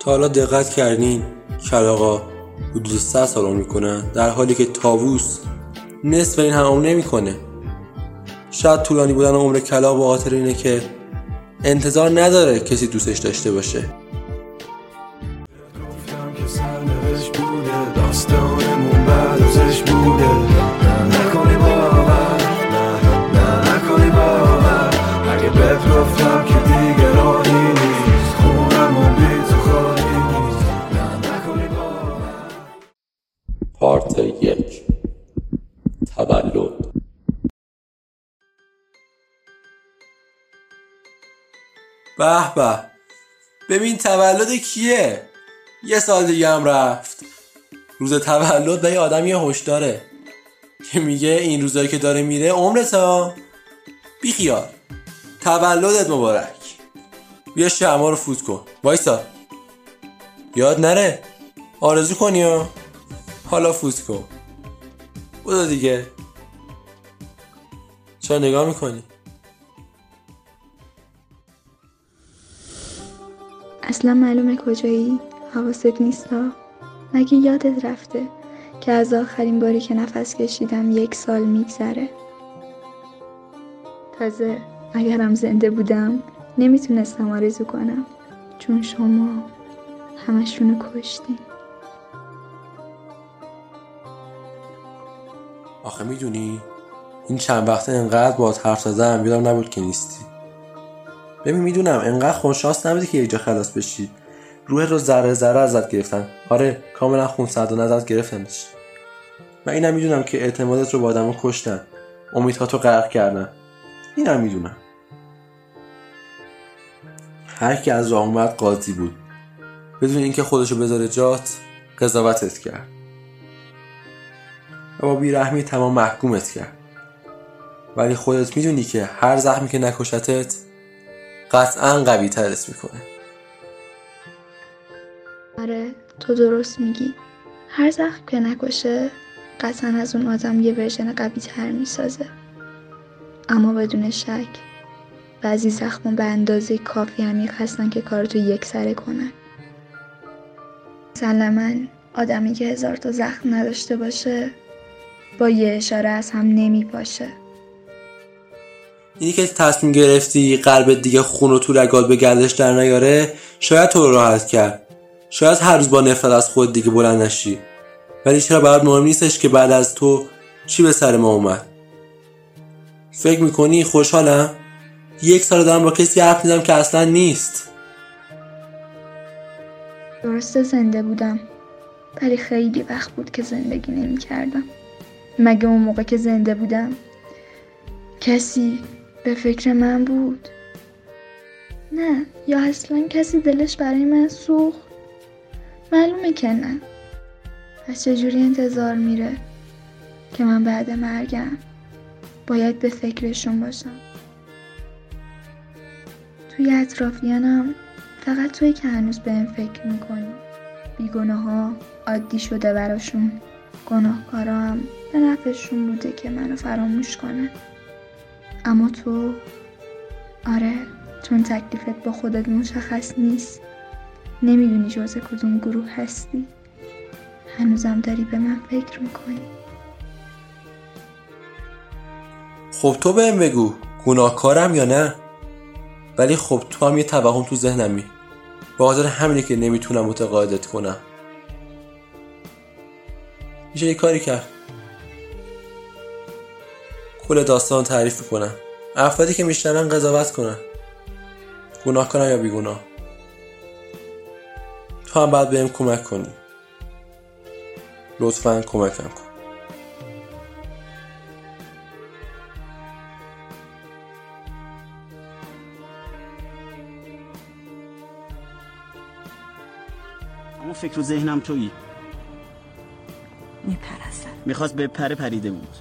تا حالا دقت کردین کلاقا حدود 100 سال عمر می‌کنن در حالی که تاووس نصف این هم عمر نمی‌کنه. شاید طولانی بودن عمر کلاق به خاطر اینه که انتظار نداره کسی دوستش داشته باشه. پارت یک. تولد. به به. ببین تولد کیه؟ یه سال دیگه هم رفت. روز تولد به یه آدم یه هوش داره. که میگه این روزایی که داره میره عمرت ها. بیخیال. تولدت مبارک. بیا شما رو فوت کن. وایسا. یاد نره. آرزو کنی حالا فوت کن بودو دیگه. چرا نگاه می‌کنی؟ اصلا معلومه کجایی؟ حواست نیستا؟ مگه یادت رفته که از آخرین باری که نفس کشیدم یک سال میگذره؟ تازه اگرم زنده بودم نمی‌تونستم آرزو کنم چون شما همشونو کشتین. آخه می‌دونی این چند وقته انقدر با حرف زدم یادم نبود که نیستی. ببین می‌دونم انقدر خوششانس نبودی که یک جا خلاص بشی. روح رو ذره ذره ازت گرفتن. آره کاملا خونسرد و ازت گرفتنش. و اینم می‌دونم که اعتمادت رو با آدمو کشتن. امیدهاتو غرق کردن. اینم می‌دونم. هر کی از راه اومد قاضی بود. بدون اینکه خودشو بذاره جات قضاوتت کرد. و با بیرحمی تمام محکومت کرد. ولی خودت می‌دونی که هر زخمی که نکشتت قطعا قوی ترس می‌کنه. آره تو درست میگی. هر زخم که نکشه قطعا از اون آدم یه ورژن قوی تر می‌سازه. اما بدون شک بعضی زخم به اندازه کافی عمیق هستن که کارتو یک سره کنن. مسلما آدمی که هزار تا زخم نداشته باشه با یه اشاره از هم نمیپاشه اینی که تصمیم گرفتی قلبت دیگه خون و تو رگات به گردش در نیاره شاید تو رو راحت کرد. شاید هر روز با نفرت از خود دیگه بلند نشی. ولی چرا برات مهم نیستش که بعد از تو چی به سر ما اومد؟ فکر می‌کنی؟ خوشحالم؟ یک سال دارم با کسی حرف می‌زنم که اصلا نیست. درسته زنده بودم. ولی خیلی وقت بود که زندگی نمی کردم مگه اون موقع که زنده بودم کسی به فکر من بود؟ نه یا اصلا کسی دلش برای من سوخت؟ معلومه که نه. پس چجوری انتظار میره که من بعد مرگم باید به فکرشون باشم؟ توی اطرافیانم فقط توی که هنوز به این فکر می‌کنی. بیگناه ها عادی شده براشون. گناهکارا هم به نفعشون بوده که منو فراموش کنن اما تو آره چون تکلیفت با خودت مشخص نیست نمی‌دونی جزء کدوم گروه هستی. هنوزم داری به من فکر می‌کنی. خب تو بهم بگو گناهکارم یا نه؟ ولی خب تو هم یه توهم تو ذهنمی. به خاطر همینه که نمی‌تونم متقاعدت کنم. میشه یه کاری کرد. کل داستان تعریف کنم افرادی که میشنون قضاوت کنن گناه کنم یا بیگناه. تو هم باید بهم کمک کنی. لطفا کمکم کن. اما فکر و ذهنم تویی. میپرستم. می‌خواست به پر پریده بود